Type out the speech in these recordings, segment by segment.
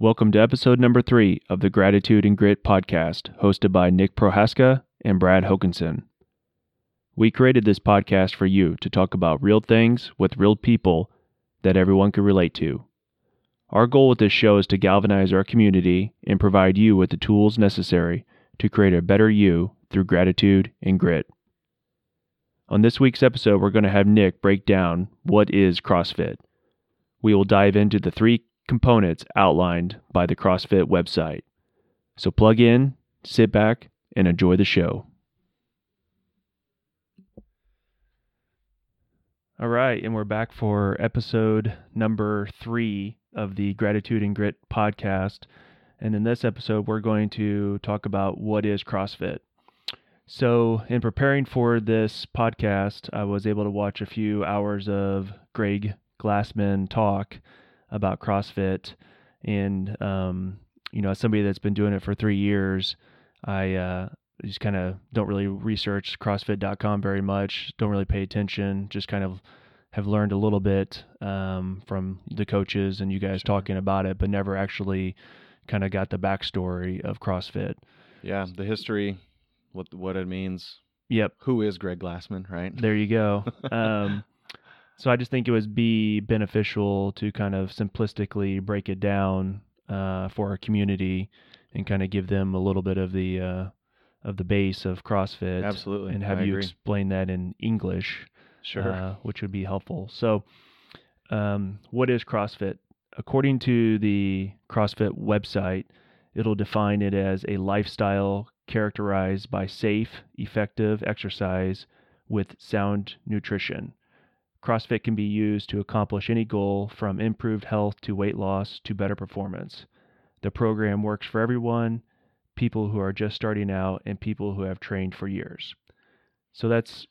Welcome to episode number three of the Gratitude and Grit podcast, hosted by Nick Prohaska and Brad Hokinson. We created this podcast for you to talk about real things with real people that everyone can relate to. Our goal with this show is to galvanize our community and provide you with the tools necessary to create a better you through gratitude and grit. On this week's episode, we're going to have Nick break down what is CrossFit. We will dive into the three components outlined by the CrossFit website. So plug in, sit back, and enjoy the show. All right, and we're back for episode number three of the Gratitude and Grit podcast. And in this episode, we're going to talk about what is CrossFit. So, in preparing for this podcast, I was able to watch a few hours of Greg Glassman talk about CrossFit, and um, you know, as somebody that's been doing it for three years, I uh, just kind of don't really research CrossFit.com very much. Don't really pay attention. Just kind of have learned a little bit um, from the coaches and you guys sure. talking about it, but never actually kind of got the backstory of CrossFit. Yeah, the history, what what it means. Yep. Who is Greg Glassman, right? There you go. Um, so I just think it would be beneficial to kind of simplistically break it down uh, for our community and kind of give them a little bit of the uh, of the base of CrossFit. Absolutely, and have I you agree. explain that in English. Sure. Uh, which would be helpful. So, um, what is CrossFit? According to the CrossFit website, it'll define it as a lifestyle characterized by safe, effective exercise with sound nutrition. CrossFit can be used to accomplish any goal from improved health to weight loss to better performance. The program works for everyone, people who are just starting out and people who have trained for years. So that's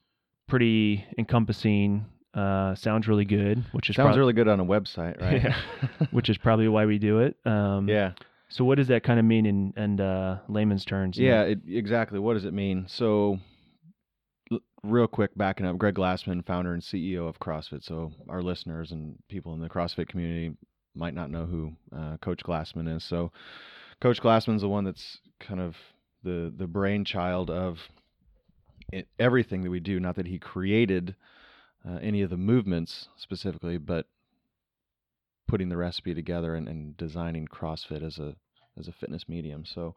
pretty encompassing. Uh, sounds really good, which is sounds prob- really good on a website, right? yeah, which is probably why we do it. Um, yeah. So what does that kind of mean in, in uh, layman's terms? Yeah, it, exactly. What does it mean? So real quick backing up greg glassman founder and ceo of crossfit. So our listeners and people in the crossfit community might not know who uh, coach glassman is. So coach glassman's the one that's kind of the the brainchild of it, everything that we do. Not that he created uh, any of the movements specifically but putting the recipe together and, and designing crossfit as a as a fitness medium. So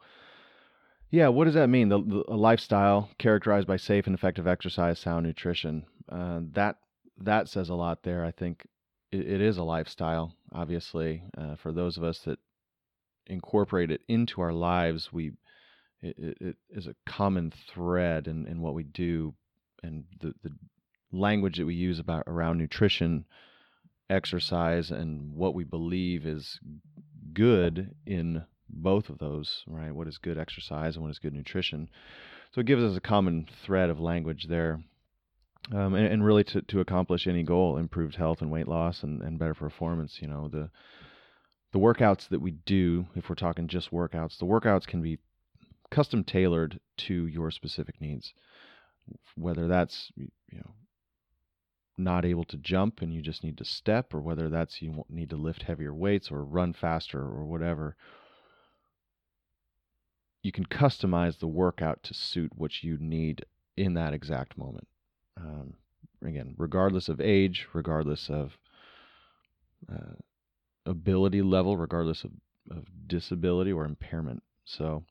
yeah, what does that mean? The, the, a lifestyle characterized by safe and effective exercise, sound nutrition. Uh, that that says a lot there. I think it, it is a lifestyle. Obviously, uh, for those of us that incorporate it into our lives, we it, it, it is a common thread in, in what we do, and the the language that we use about around nutrition, exercise, and what we believe is good in both of those, right? What is good exercise and what is good nutrition? So it gives us a common thread of language there. Um, and, and, really to, to accomplish any goal, improved health and weight loss and, and better performance, you know, the the workouts that we do, if we're talking just workouts, the workouts can be custom tailored to your specific needs. Whether that's you know not able to jump and you just need to step, or whether that's you need to lift heavier weights or run faster or whatever, you can customize the workout to suit what you need in that exact moment. Um, again, regardless of age, regardless of uh, ability level, regardless of, of disability or impairment. So,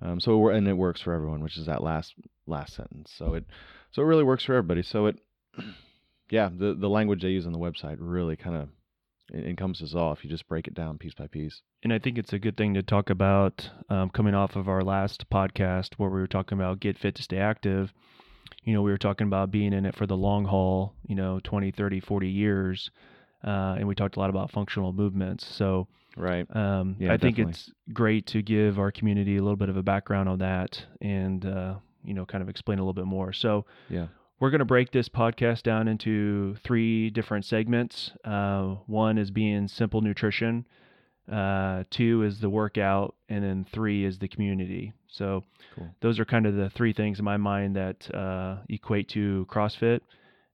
um, so and it works for everyone, which is that last last sentence. So it so it really works for everybody. So it, yeah, the the language they use on the website really kind of it encompasses all if you just break it down piece by piece. And I think it's a good thing to talk about um, coming off of our last podcast where we were talking about get fit to stay active. You know, we were talking about being in it for the long haul, you know, 20, 30, 40 years. Uh, and we talked a lot about functional movements. So, right. Um, yeah, I think definitely. it's great to give our community a little bit of a background on that and, uh, you know, kind of explain a little bit more. So, yeah. We're going to break this podcast down into three different segments. Uh, one is being simple nutrition, uh, two is the workout, and then three is the community. So cool. those are kind of the three things in my mind that uh, equate to CrossFit.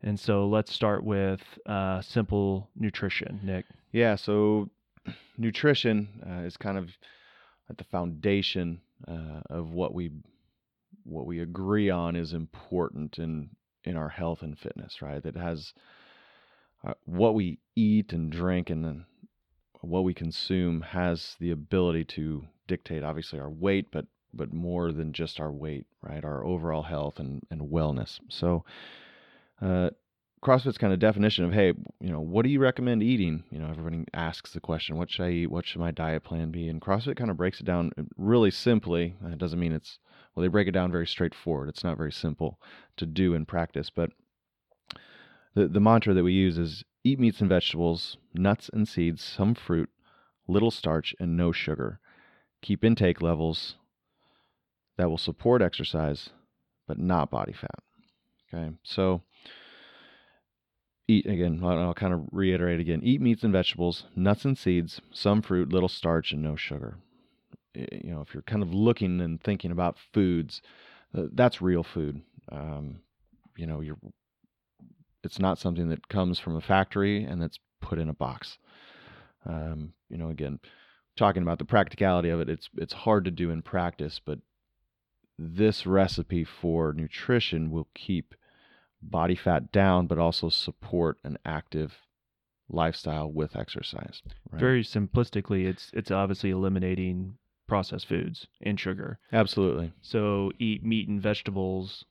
And so let's start with uh, simple nutrition, Nick. Yeah. So nutrition uh, is kind of at the foundation uh, of what we what we agree on is important in in our health and fitness, right? That has uh, what we eat and drink and what we consume has the ability to dictate obviously our weight, but but more than just our weight, right? Our overall health and, and wellness. So uh, CrossFit's kind of definition of, hey, you know, what do you recommend eating? You know, everybody asks the question, what should I eat? What should my diet plan be? And CrossFit kind of breaks it down uh, really simply. It doesn't mean it's, well, they break it down very straightforward. It's not very simple to do in practice, but the, the mantra that we use is eat meats and vegetables, nuts and seeds, some fruit, little starch, and no sugar. Keep intake levels that will support exercise, but not body fat. Okay, so eat again. I'll, kind of reiterate again: eat meats and vegetables, nuts and seeds, some fruit, little starch, and no sugar. You know, if you're kind of looking and thinking about foods, uh, that's real food. Um, you know, you're. It's not something that comes from a factory and that's put in a box. Um, you know, again, talking about the practicality of it, it's it's hard to do in practice, but this recipe for nutrition will keep body fat down, but also support an active lifestyle with exercise. Right? Very simplistically, it's it's obviously eliminating processed foods and sugar. Absolutely. So eat meat and vegetables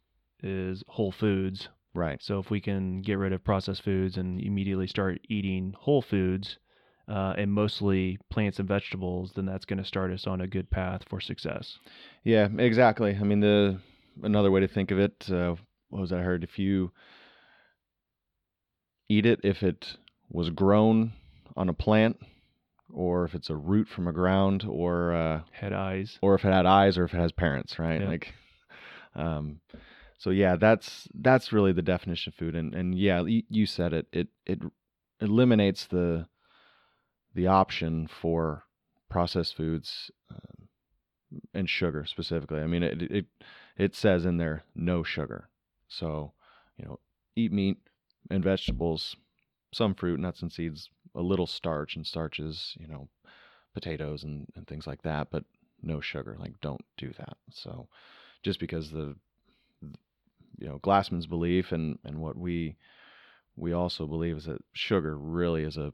is whole foods. Right. So if we can get rid of processed foods and immediately start eating whole foods, uh, and mostly plants and vegetables, then that's going to start us on a good path for success. Yeah, exactly. I mean, the another way to think of it, uh, what was I heard? If you eat it, if it was grown on a plant, or if it's a root from a ground, or uh, had eyes, or if it had eyes, or if it has parents, right? Yeah. Like, um, so yeah, that's that's really the definition of food, and and yeah, you said it. It it eliminates the the option for processed foods um, and sugar specifically. I mean, it, it it says in there no sugar. So, you know, eat meat and vegetables, some fruit, nuts and seeds, a little starch and starches, you know, potatoes and, and things like that, but no sugar. Like, don't do that. So, just because the, you know, Glassman's belief and, and what we we also believe is that sugar really is a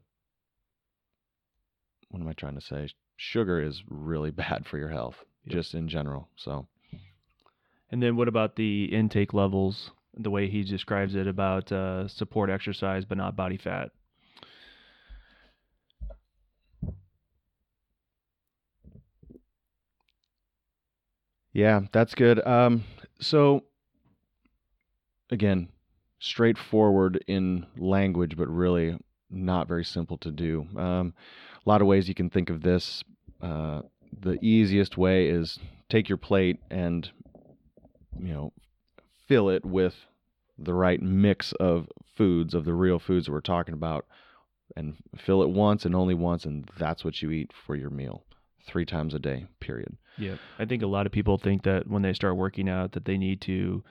what am I trying to say? Sugar is really bad for your health, yep. just in general. So, and then what about the intake levels? The way he describes it about uh, support exercise, but not body fat. Yeah, that's good. Um, so, again, straightforward in language, but really not very simple to do. Um, a lot of ways you can think of this. Uh, the easiest way is take your plate and you know fill it with the right mix of foods of the real foods that we're talking about and fill it once and only once and that's what you eat for your meal. Three times a day period. Yeah i think a lot of people think that when they start working out that they need to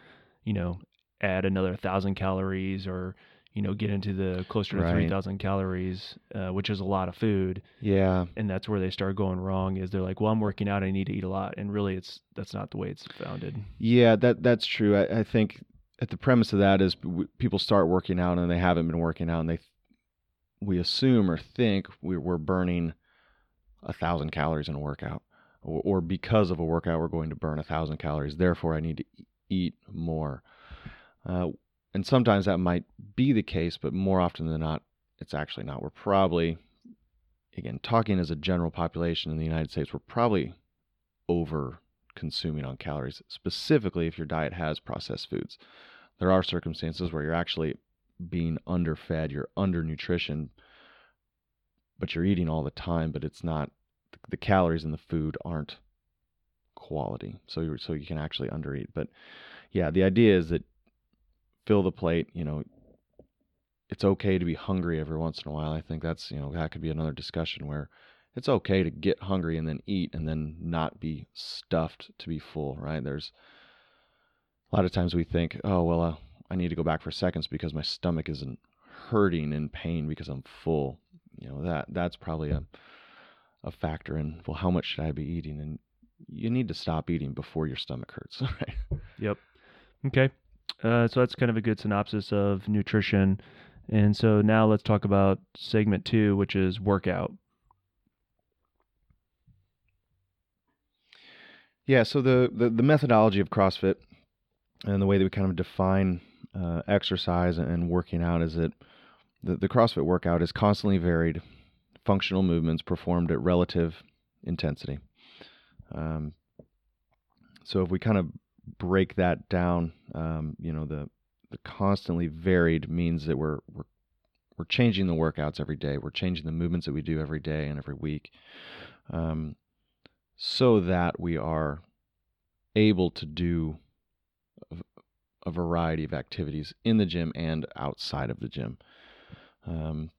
you know add another thousand calories or you know, get into the closer to right. 3,000 calories, uh, which is a lot of food. Yeah. And that's where they start going wrong is they're like, well, I'm working out. I need to eat a lot. And really it's, that's not the way it's founded. Yeah, that that's true. I, I think at the premise of that is w- people start working out and they haven't been working out and they, we assume or think we, we're burning a thousand calories in a workout or, or because of a workout, we're going to burn a thousand calories. Therefore I need to eat more. Uh, and sometimes that might be the case, but more often than not, it's actually not. We're probably, again, talking as a general population in the United States, we're probably over consuming on calories, specifically if your diet has processed foods. There are circumstances where you're actually being underfed, you're undernutrition, but you're eating all the time, but it's not the calories in the food aren't quality. So you so you can actually undereat. But yeah, the idea is that fill the plate. You know, it's okay to be hungry every once in a while. I think that's, you know, that could be another discussion where it's okay to get hungry and then eat and then not be stuffed to be full, right? There's a lot of times we think, oh, well, uh, I need to go back for seconds because my stomach isn't hurting in pain because I'm full. You know, that that's probably a a factor in well, how much should I be eating? And you need to stop eating before your stomach hurts. Right? Yep. Okay. Uh, so that's kind of a good synopsis of nutrition. And so now let's talk about segment two, which is workout. Yeah. So the the, the methodology of CrossFit and the way that we kind of define uh, exercise and working out is that the, the CrossFit workout is constantly varied, functional movements performed at relative intensity. Um, so if we kind of break that down, um, you know, the the constantly varied means that we're we're we're changing the workouts every day. We're changing the movements that we do every day and every week, um, so that we are able to do a, variety of activities in the gym and outside of the gym. Um,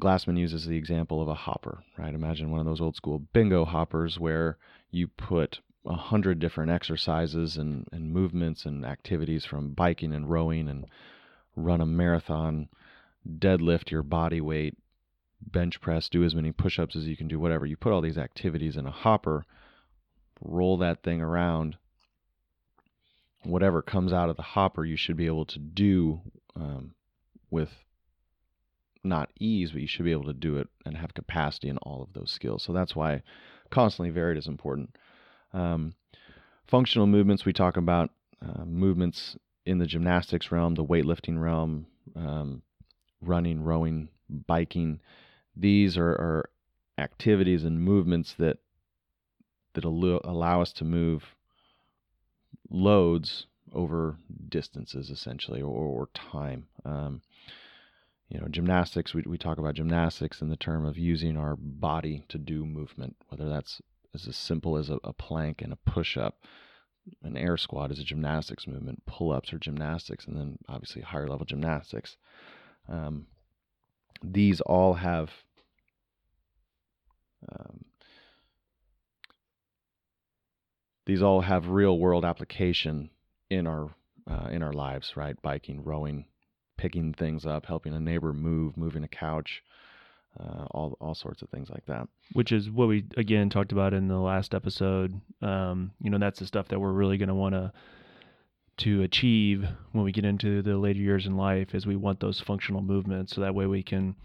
Glassman uses the example of a hopper, right? Imagine one of those old school bingo hoppers where you put a hundred different exercises and, and movements and activities from biking and rowing and run a marathon, deadlift your body weight, bench press, do as many push ups as you can do, whatever. You put all these activities in a hopper, roll that thing around. Whatever comes out of the hopper, you should be able to do um, with not ease, but you should be able to do it and have capacity in all of those skills. So that's why constantly varied is important. Um, functional movements, we talk about uh, movements in the gymnastics realm, the weightlifting realm, um, running, rowing, biking. These are, are, activities and movements that that allow us to move loads over distances, essentially, or, or time. Um, you know, gymnastics. We we talk about gymnastics in the term of using our body to do movement, whether that's is as simple as a, a plank and a push up. An air squat is a gymnastics movement. Pull ups are gymnastics, and then obviously higher level gymnastics. Um, these all have um, these all have real world application in our uh, in our lives, right? Biking, rowing, picking things up, helping a neighbor move, moving a couch, uh, all all sorts of things like that. Which is what we again talked about in the last episode. Um, you know, that's the stuff that we're really going to want to to achieve when we get into the later years in life. Is we want those functional movements, so that way we can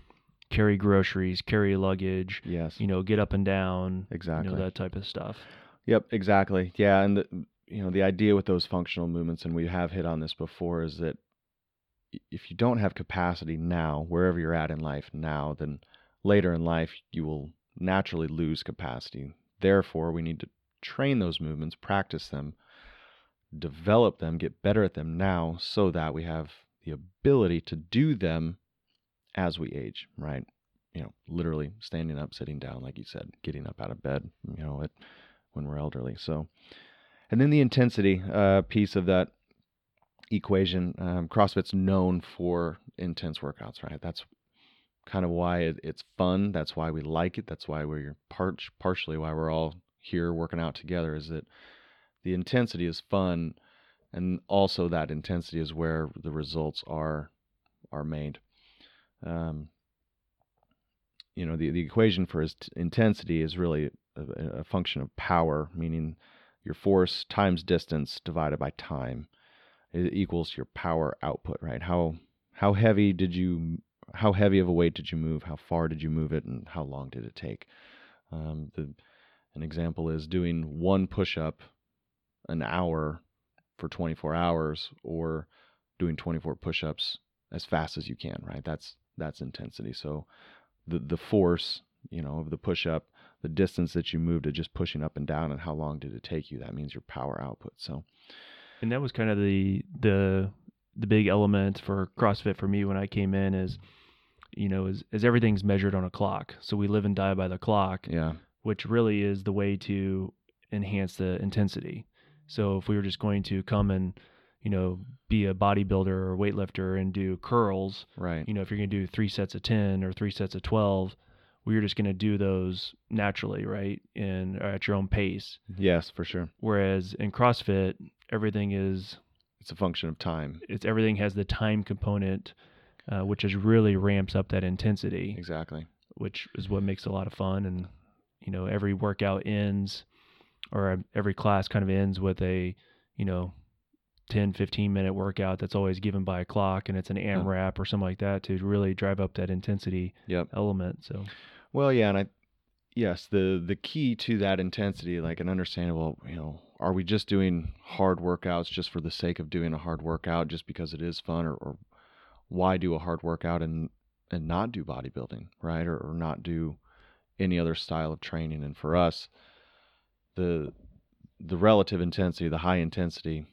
carry groceries, carry luggage. Yes. You know, get up and down. Exactly. You know, that type of stuff. Yep. Exactly. Yeah, and the, you know the idea with those functional movements, and we have hit on this before, is that if you don't have capacity now, wherever you're at in life now, then later in life you will naturally lose capacity. Therefore, we need to train those movements, practice them, develop them, get better at them now so that we have the ability to do them as we age, right? You know, literally standing up, sitting down, like you said, getting up out of bed, you know, when we're elderly. So, and then the intensity uh, piece of that equation. Um, CrossFit's known for intense workouts, right? That's kind of why it, it's fun. That's why we like it. That's why we're part, partially why we're all here working out together is that the intensity is fun and also that intensity is where the results are are made. Um, you know, the, the equation for intensity is really a, a function of power, meaning your force times distance divided by time it equals your power output, right? How how heavy did you how heavy of a weight did you move? How far did you move it? And how long did it take? Um, the, an example is doing one push up an hour for 24 hours or doing 24 push ups as fast as you can, right? That's that's intensity. So the the force, you know, of the push up, the distance that you moved to just pushing up and down and how long did it take you, that means your power output. So and that was kind of the the the big element for CrossFit for me when I came in is you know, is, is everything's measured on a clock. So we live and die by the clock. Yeah. Which really is the way to enhance the intensity. So if we were just going to come and, you know, be a bodybuilder or weightlifter and do curls, right? You know, if you're going to do three sets of ten or three sets of twelve, we are just going to do those naturally, right, and uh, at your own pace. Yes, for sure. Whereas in CrossFit, everything is it's a function of time. It's everything has the time component uh, which is really ramps up that intensity. Exactly. Which is what makes a lot of fun and you know every workout ends or every class kind of ends with a you know 10 15 minute workout that's always given by a clock and it's an AMRAP or something like that to really drive up that intensity Yep. element so Well, yeah, and I yes, the the key to that intensity, like an understandable, you know, are we just doing hard workouts just for the sake of doing a hard workout just because it is fun or, or why do a hard workout and and not do bodybuilding, right? Or, or not do any other style of training. And for us, the the relative intensity, the high intensity,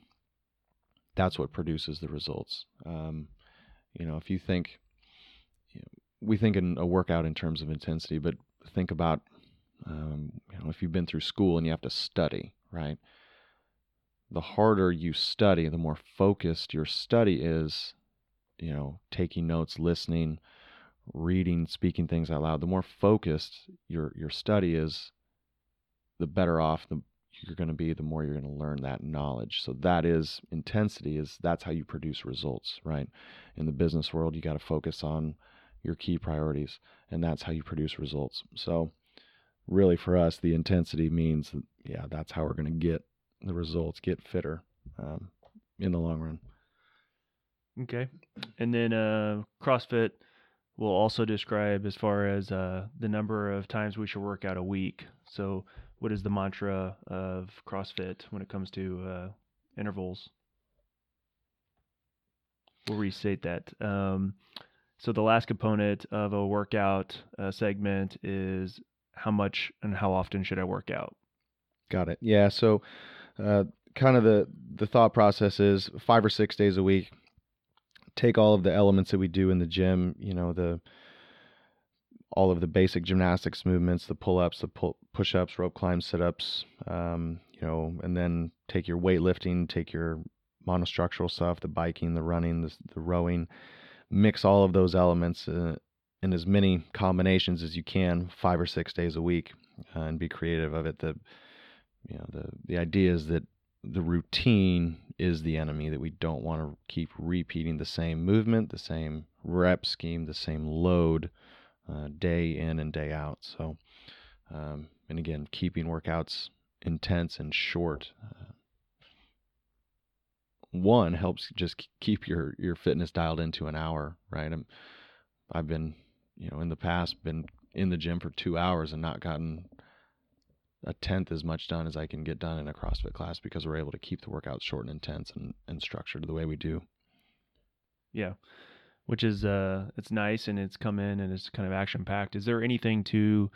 that's what produces the results. Um, you know, if you think we think in a workout in terms of intensity, but think about um, you know if you've been through school and you have to study, right? The harder you study, the more focused your study is. You know, taking notes, listening, reading, speaking things out loud. The more focused your your study is, the better off the you're going to be. The more you're going to learn that knowledge. So that is intensity. Is that's how you produce results, right? In the business world, you got to focus on your key priorities, and that's how you produce results. So, really, for us, the intensity means, yeah, that's how we're going to get the results, get fitter um, in the long run. Okay. And then uh, CrossFit will also describe as far as uh, the number of times we should work out a week. So, what is the mantra of CrossFit when it comes to uh, intervals? We'll restate that. Um, so, the last component of a workout uh, segment is how much and how often should I work out? Got it. Yeah. So, uh, kind of the the thought process is five or six days a week. Take all of the elements that we do in the gym. You know the all of the basic gymnastics movements, the pull ups, the pull, push ups, rope climbs, sit ups. Um, you know, and then take your weightlifting, take your monostructural stuff, the biking, the running, the, the rowing. Mix all of those elements uh, in as many combinations as you can, five or six days a week, uh, and be creative of it. The you know the the idea is that the routine is the enemy that we don't want to keep repeating the same movement the same rep scheme the same load uh, day in and day out. So um, and again keeping workouts intense and short uh, one helps just keep your your fitness dialed into an hour right? I'm, i've been you know in the past been in the gym for two hours and not gotten a tenth as much done as I can get done in a CrossFit class because we're able to keep the workouts short and intense and, and structured the way we do. Yeah. Which is uh it's nice and it's come in and it's kind of action packed. Is there anything to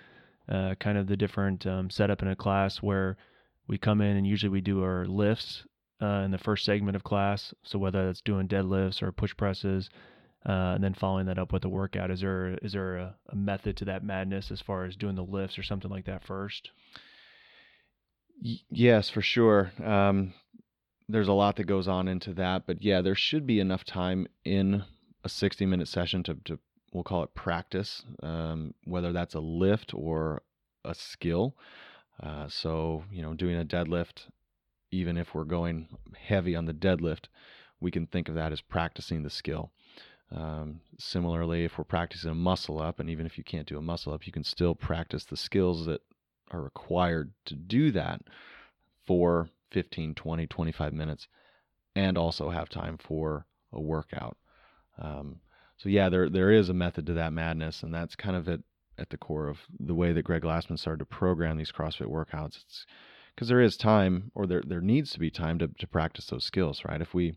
uh, kind of the different um, setup in a class where we come in and usually we do our lifts uh, in the first segment of class. So whether it's doing deadlifts or push presses, uh, and then following that up with a workout, is there is there a, a method to that madness as far as doing the lifts or something like that first? Yes, for sure. Um, there's a lot that goes on into that, but yeah, there should be enough time in a 60 minute session to, to we'll call it practice, um, whether that's a lift or a skill. Uh, so, you know, doing a deadlift, even if we're going heavy on the deadlift, we can think of that as practicing the skill. Um, similarly, if we're practicing a muscle up, and even if you can't do a muscle up, you can still practice the skills that are required to do that for 15, 20, 25 minutes and also have time for a workout. Um, so yeah, there there is a method to that madness, and that's kind of at at the core of the way that Greg Glassman started to program these CrossFit workouts. It's because there is time, or there there needs to be time to to practice those skills, right? If we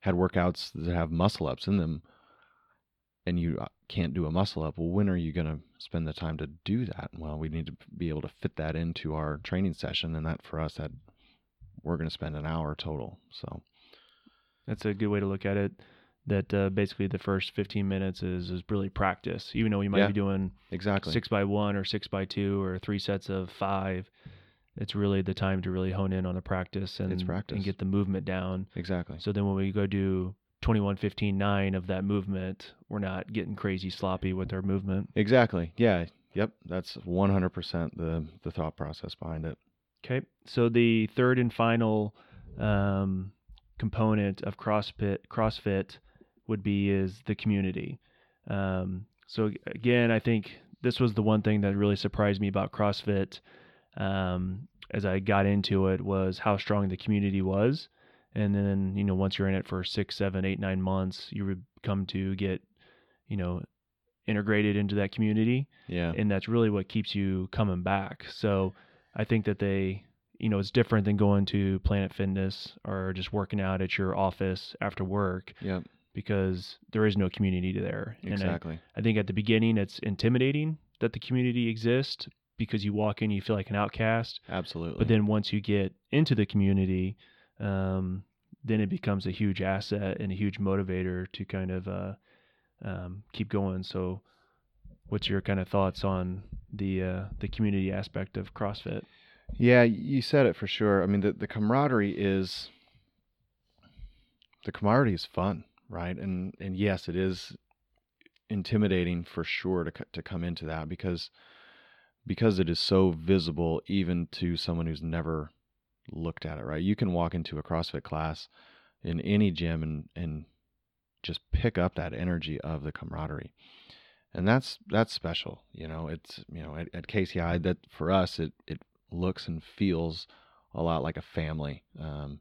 had workouts that have muscle ups in them, and you uh, can't do a muscle up, well, when are you going to spend the time to do that? Well, we need to be able to fit that into our training session, and that for us, that we're going to spend an hour total. So That's a good way to look at it. That uh, basically the first 15 minutes is is really practice. Even though you might Yeah. be doing exactly, six by one or six by two or three sets of five, it's really the time to really hone in on the practice and practice. and get the movement down. exactly. So then when we go do 21 15 9 of that movement, we're not getting crazy sloppy with our movement. Exactly. Yeah. Yep. That's 100% the the thought process behind it. Okay. So the third and final um, component of CrossFit CrossFit would be is the community. Um, so again, I think this was the one thing that really surprised me about CrossFit um, as I got into it was how strong the community was. And then, you know, once you're in it for six, seven, eight, nine months, you would come to get, you know, integrated into that community. Yeah. And that's really what keeps you coming back. So I think that they, you know, it's different than going to Planet Fitness or just working out at your office after work Yep. because there is no community there. And I- Exactly. I think at the beginning it's intimidating that the community exists because you walk in, you feel like an outcast. Absolutely. But then once you get into the community, um, then it becomes a huge asset and a huge motivator to kind of uh, um, keep going. So, what's your kind of thoughts on the uh, the community aspect of CrossFit? Yeah, you said it for sure. I mean, the, the camaraderie is the camaraderie is fun, right? And and yes, it is intimidating for sure to to come into that because because it is so visible even to someone who's never looked at it, right? You can walk into a CrossFit class in any gym and and just pick up that energy of the camaraderie. And that's that's special, you know. It's you know at, at KCI that for us it it looks and feels a lot like a family, um,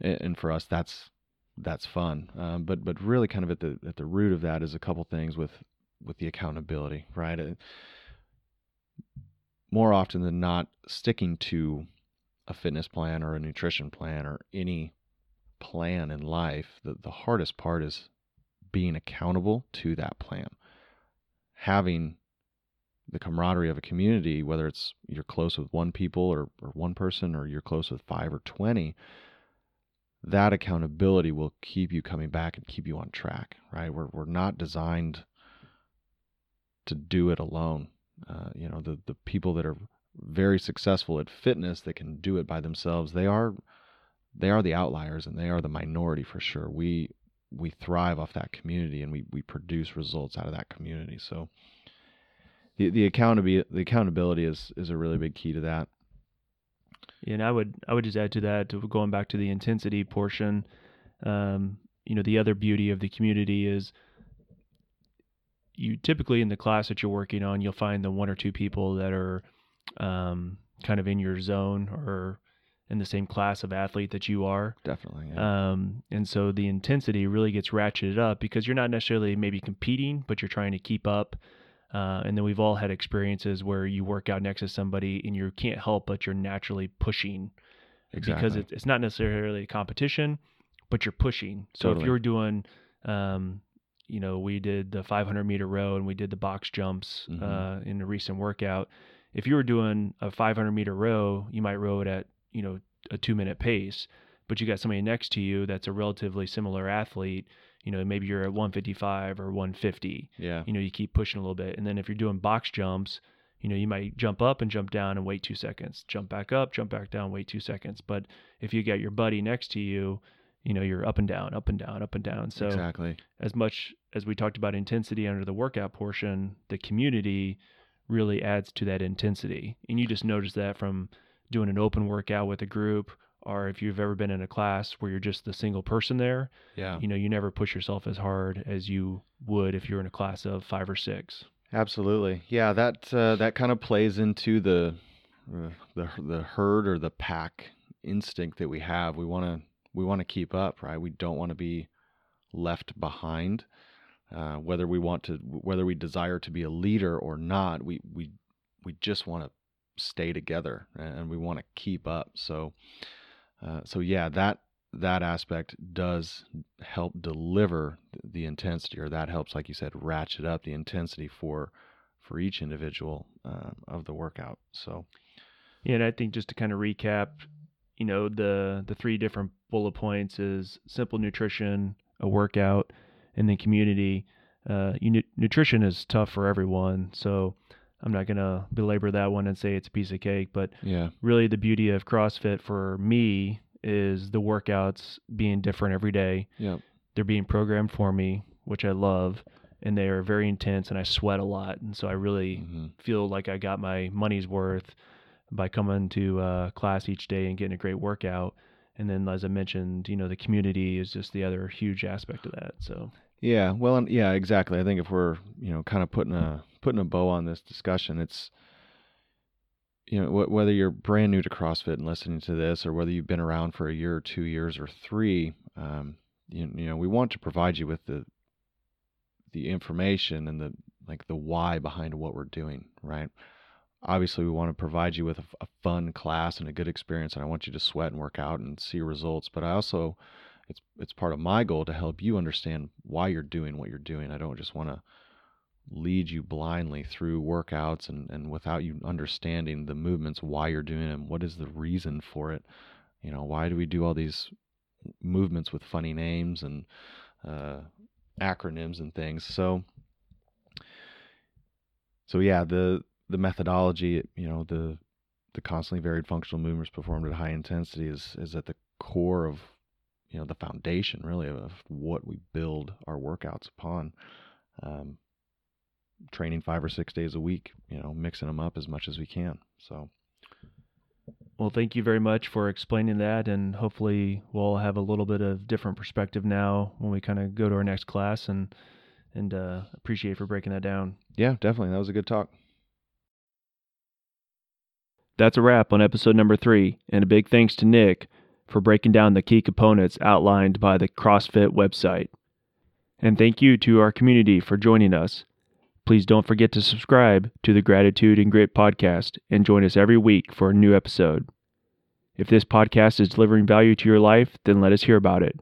and, and for us that's that's fun. Um, but but really kind of at the at the root of that is a couple things with with the accountability, right? Uh, more often than not, sticking to a fitness plan or a nutrition plan or any plan in life, the, the hardest part is being accountable to that plan. Having the camaraderie of a community, whether it's you're close with one people or, or one person or you're close with five or 20, that accountability will keep you coming back and keep you on track, right? We're, we're not designed to do it alone. Uh, you know, the, the people that are very successful at fitness that can do it by themselves, they are they are the outliers and they are the minority for sure. We we thrive off that community and we, we produce results out of that community. So the the accountability the accountability is is a really big key to that. And I would I would just add to that, going back to the intensity portion. Um, you know, the other beauty of the community is you typically in the class that you're working on, you'll find the one or two people that are um, kind of in your zone or in the same class of athlete that you are. Definitely. Yeah. Um, and so the intensity really gets ratcheted up because you're not necessarily maybe competing, but you're trying to keep up. Uh, and then we've all had experiences where you work out next to somebody and you can't help but you're naturally pushing because Exactly. it's, it's not necessarily a competition, but you're pushing. So Totally. if you're doing, um, you know, we did the 500 meter row and we did the box jumps Mhm. uh, in a recent workout. If you were doing a 500 meter row, you might row it at you know a two minute pace, but you got somebody next to you that's a relatively similar athlete. You know, maybe you're at 155 or 150 yeah. you know, you keep pushing a little bit. And then if you're doing box jumps, you know, you might jump up and jump down and wait two seconds, jump back up, jump back down, wait two seconds. But if you got your buddy next to you, you know, you're up and down, up and down, up and down. So exactly. as much as we talked about intensity under the workout portion, the community really adds to that intensity. And you just notice that from doing an open workout with a group or if you've ever been in a class where you're just the single person there, Yeah. you know, you never push yourself as hard as you would if you're in a class of five or six. Absolutely. Yeah, that uh, that kind of plays into the uh, the the herd or the pack instinct that we have. We want to we want to keep up, right? We don't want to be left behind. Uh, whether we want to whether we desire to be a leader or not, we we we just want to stay together and we want to keep up. So uh, so yeah, that that aspect does help deliver the intensity, or that helps, like you said, ratchet up the intensity for for each individual uh, of the workout. So Yeah, and I think just to kind of recap, you know, the the three different bullet points is simple nutrition, a workout, and the community. Uh, you, nutrition is tough for everyone, so I'm not gonna belabor that one and say it's a piece of cake. But yeah, really, the beauty of CrossFit for me is the workouts being different every day. yeah, they're being programmed for me, which I love, and they are very intense, and I sweat a lot, and so I really hmm feel like I got my money's worth by coming to uh, class each day and getting a great workout. And then, as I mentioned, you know, the community is just the other huge aspect of that. So Yeah, well, yeah, exactly. I think if we're you know kind of putting a putting a bow on this discussion, it's you know wh- whether you're brand new to CrossFit and listening to this, or whether you've been around for a year or two years or three, um, you, you know we want to provide you with the the information and the like the why behind what we're doing, right? Obviously, we want to provide you with a, a fun class and a good experience, and I want you to sweat and work out and see results. But I also it's it's part of my goal to help you understand why you're doing what you're doing. I don't just want to lead you blindly through workouts and, and without you understanding the movements, why you're doing them, what is the reason for it. You know, why do we do all these movements with funny names and uh, acronyms and things? So, so yeah, the the methodology, you know, the the constantly varied functional movements performed at high intensity is is at the core of you know the foundation really of what we build our workouts upon. Um, training five or six days a week, you know, mixing them up as much as we can. So. Well, thank you very much for explaining that, and hopefully we'll have a little bit of different perspective now when we kind of go to our next class, and and uh, appreciate for breaking that down. Yeah, definitely, that was a good talk. That's a wrap on episode number three, and a big thanks to Nick for breaking down the key components outlined by the CrossFit website. And thank you to our community for joining us. Please don't forget to subscribe to the Gratitude and Grit podcast and join us every week for a new episode. If this podcast is delivering value to your life, then let us hear about it.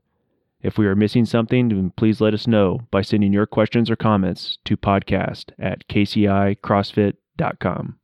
If we are missing something, then please let us know by sending your questions or comments to podcast at kcicrossfit.com.